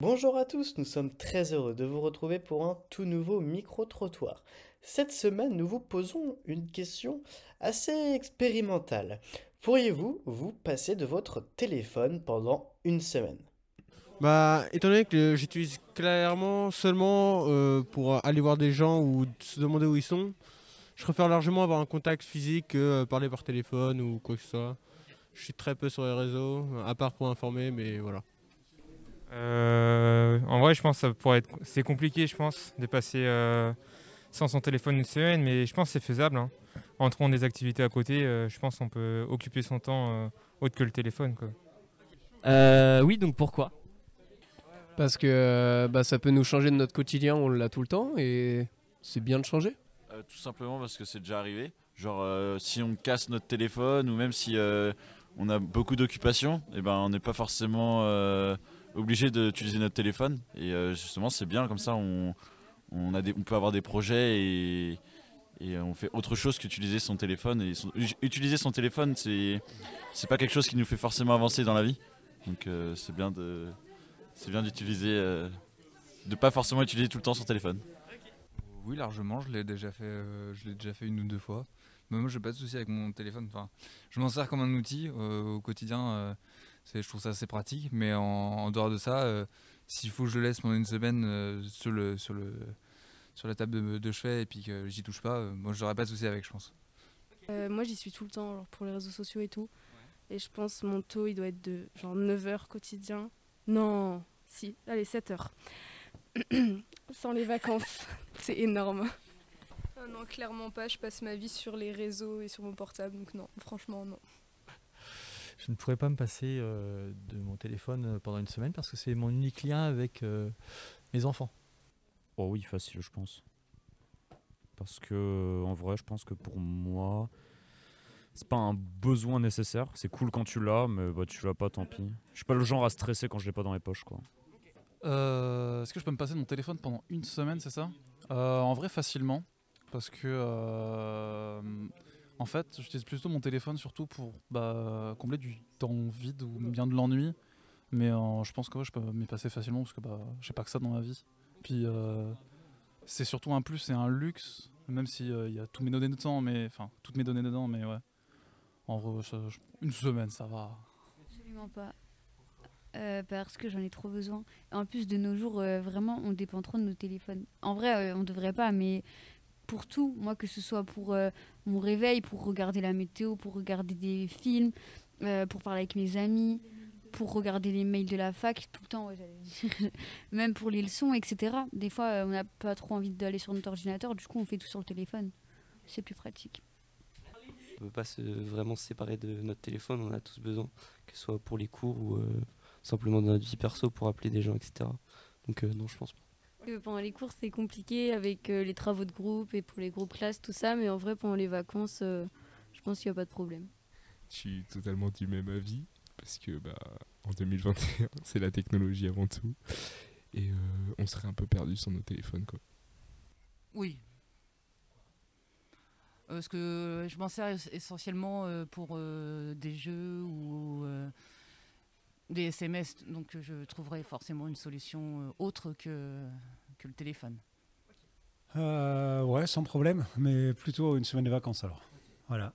Bonjour à tous, nous sommes très heureux de vous retrouver pour un tout nouveau micro-trottoir. Cette semaine, nous vous posons une question assez expérimentale. Pourriez-vous vous passer de votre téléphone pendant une semaine? Bah, étant donné que j'utilise clairement seulement euh, pour aller voir des gens ou se demander où ils sont, je préfère largement avoir un contact physique que euh, parler par téléphone ou quoi que ce soit. Je suis très peu sur les réseaux, à part pour informer, mais voilà. Vrai, je pense que ça pourrait être, c'est compliqué, je pense, de passer euh, sans son téléphone une semaine, mais je pense que c'est faisable. Hein. En trouvant des activités à côté, euh, je pense qu'on peut occuper son temps euh, autre que le téléphone. Quoi. Euh, oui, donc pourquoi? Parce que bah, ça peut nous changer de notre quotidien, on l'a tout le temps et c'est bien de changer. Euh, tout simplement parce que c'est déjà arrivé. Genre, euh, si on casse notre téléphone ou même si euh, on a beaucoup d'occupations, eh ben, on n'est pas forcément euh, obligé d'utiliser notre téléphone. Et euh, justement, c'est bien comme ça, on, peut avoir des projets et, on fait autre chose qu'utiliser son téléphone. Et son- utiliser son téléphone, c'est pas quelque chose qui nous fait forcément avancer dans la vie. Donc, euh, c'est bien c'est bien d'utiliser, euh, de pas forcément utiliser tout le temps son téléphone. Oui, largement, je l'ai déjà fait, je l'ai déjà fait une ou deux fois. Mais moi, j'ai pas de souci avec mon téléphone. Je m'en sers comme un outil au quotidien. C'est, je trouve ça assez pratique. Mais en, en dehors de ça, euh, s'il faut que je le laisse pendant une semaine euh, sur le sur le sur la table de, de chevet et puis que j'y touche pas, euh, moi, j'aurais pas de souci avec, je pense. Euh, moi, j'y suis tout le temps, genre pour les réseaux sociaux et tout. Et je pense mon taux, il doit être de genre 9 heures quotidien. Non, si, allez, 7 heures. Sans les vacances, c'est énorme. Ah non, clairement pas. Je passe ma vie sur les réseaux et sur mon portable, donc non, franchement non. Je ne pourrais pas me passer euh, de mon téléphone euh, pendant une semaine parce que c'est mon unique lien avec euh, mes enfants. Oh oui, facile, je pense. Parce que, en vrai, je pense que pour moi, c'est pas un besoin nécessaire. C'est cool quand tu l'as, mais bah, tu l'as pas, tant pis. Je suis pas le genre à stresser quand je l'ai pas dans les poches, quoi. Euh, Est-ce que je peux me passer de mon téléphone pendant une semaine, c'est ça? Euh, En vrai, facilement. Parce que, euh, en fait, j'utilise plutôt mon téléphone surtout pour bah, combler du temps vide ou bien de l'ennui. Mais euh, je pense que ouais, je peux m'y passer facilement parce que bah, j'ai pas que ça dans ma vie. Puis, euh, c'est surtout un plus et un luxe, même si euh, il y a tous mes données dedans, mais enfin toutes mes données dedans, mais ouais. En vrai, une semaine, ça va. Absolument pas. Parce que j'en ai trop besoin. En plus, de nos jours, vraiment, on dépend trop de nos téléphones. En vrai, euh, on devrait pas, mais pour tout, moi, que ce soit pour euh, mon réveil, pour regarder la météo, pour regarder des films, euh, pour parler avec mes amis, pour regarder les mails de la fac, tout le temps, même pour les leçons, etc. Des fois, euh, on n'a pas trop envie d'aller sur notre ordinateur, du coup, on fait tout sur le téléphone. C'est plus pratique. On peut pas vraiment se séparer de notre téléphone, on a tous besoin, que ce soit pour les cours ou simplement dans notre vie perso pour appeler des gens, etc. Donc non, je pense pas. Pendant les cours, c'est compliqué avec euh, les travaux de groupe et pour les groupes classes, tout ça. Mais en vrai, pendant les vacances, euh, je pense qu'il n'y a pas de problème. Je suis totalement du même avis parce que bah, en 2021, c'est la technologie avant tout. Et euh, on serait un peu perdu sur nos téléphones. Quoi. Oui. Parce que je m'en sers es- essentiellement pour des jeux ou euh, des SMS, donc euh, je trouverai forcément une solution euh, autre que, que le téléphone. Euh, ouais, sans problème, mais plutôt une semaine de vacances alors. Voilà.